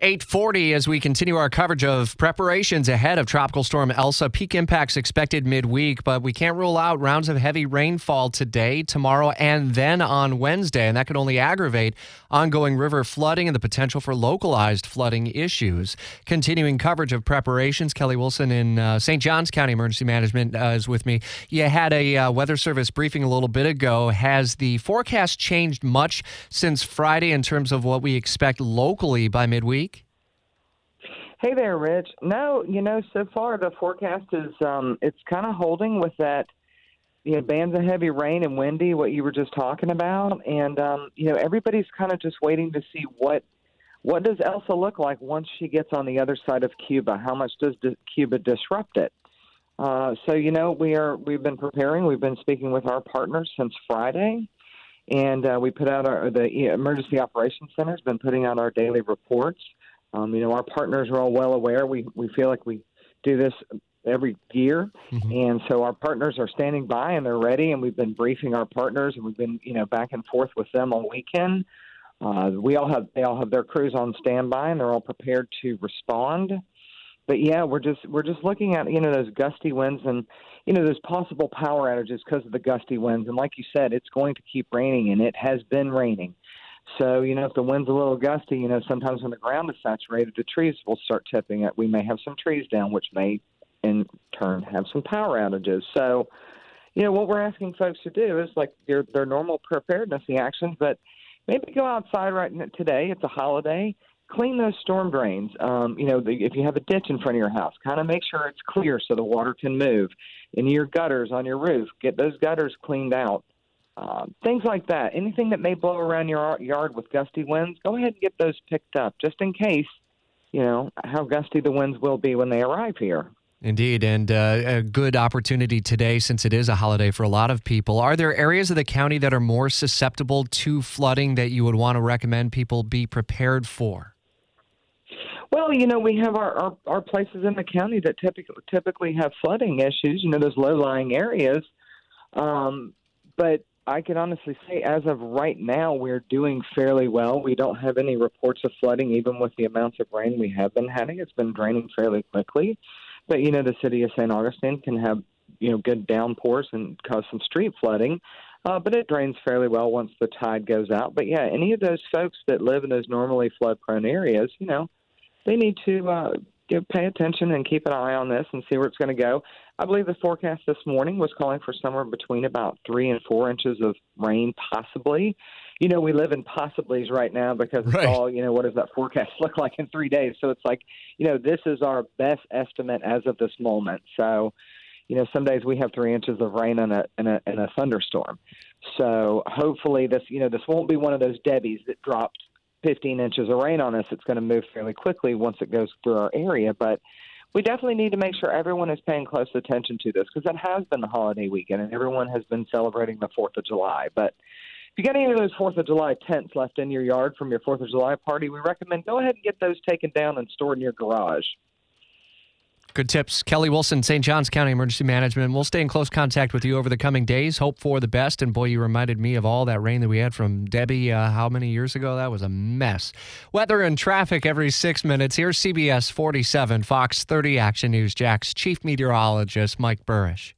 840 as we continue our coverage of preparations ahead of Tropical Storm Elsa. Peak impacts expected midweek, but we can't rule out rounds of heavy rainfall today, tomorrow, and then on Wednesday. And that could only aggravate ongoing river flooding and the potential for localized flooding issues. Continuing coverage of preparations, Kelly Wilson in uh, St. Johns County Emergency Management uh, is with me. You had a uh, weather service briefing a little bit ago. Has the forecast changed much since Friday in terms of what we expect locally by midweek? Hey there, Rich. No, you know, so far the forecast is um it's kind of holding with that you know bands of heavy rain and windy what you were just talking about and um you know everybody's kind of just waiting to see what what does Elsa look like once she gets on the other side of Cuba? How much does di- Cuba disrupt it? Uh, so you know we are we've been preparing. We've been speaking with our partners since Friday, and uh, we put out our the emergency operations center has been putting out our daily reports. Um, you know, our partners are all well aware. We we feel like we do this every year, mm-hmm. and so our partners are standing by and they're ready. And we've been briefing our partners, and we've been you know back and forth with them all weekend. Uh, we all have they all have their crews on standby, and they're all prepared to respond. But yeah, we're just we're just looking at you know those gusty winds and you know those possible power outages because of the gusty winds. And like you said, it's going to keep raining, and it has been raining. So, you know, if the wind's a little gusty, you know, sometimes when the ground is saturated, the trees will start tipping it. We may have some trees down, which may in turn have some power outages. So, you know, what we're asking folks to do is like their their normal preparedness actions, but maybe go outside right today. It's a holiday. Clean those storm drains. Um, you know, the, if you have a ditch in front of your house, kind of make sure it's clear so the water can move. In your gutters on your roof, get those gutters cleaned out. Uh, things like that. Anything that may blow around your yard with gusty winds, go ahead and get those picked up just in case, you know, how gusty the winds will be when they arrive here. Indeed, and uh, a good opportunity today since it is a holiday for a lot of people. Are there areas of the county that are more susceptible to flooding that you would want to recommend people be prepared for? Well, you know, we have our, our, our places in the county that typically typically have flooding issues. You know, those low lying areas. Um, but I can honestly say, as of right now, we're doing fairly well. We don't have any reports of flooding, even with the amounts of rain we have been having. It's been draining fairly quickly. But, you know, the city of St. Augustine can have, you know, good downpours and cause some street flooding. Uh, but it drains fairly well once the tide goes out. But yeah, any of those folks that live in those normally flood prone areas, you know, they need to uh, give, pay attention and keep an eye on this and see where it's going to go. I believe the forecast this morning was calling for somewhere between about three and four inches of rain, possibly. You know, we live in possibilities right now because right. it's all, you know, what does that forecast look like in three days? So it's like, you know, this is our best estimate as of this moment. So, you know, some days we have three inches of rain in a in a, in a thunderstorm. So hopefully this, you know, this won't be one of those Debby's that dropped 15 inches of rain on us, it's going to move fairly quickly once it goes through our area. But we definitely need to make sure everyone is paying close attention to this because it has been the holiday weekend and everyone has been celebrating the 4th of July. But if you got any of those 4th of July tents left in your yard from your 4th of July party, we recommend go ahead and get those taken down and stored in your garage. Good tips. Kelly Wilson, St. Johns County Emergency Management. We'll stay in close contact with you over the coming days. Hope for the best. And boy, you reminded me of all that rain that we had from Debby uh, how many years ago? That was a mess. Weather and traffic every six minutes. Here's CBS 47, Fox 30 Action News Jax Chief Meteorologist Mike Buresh.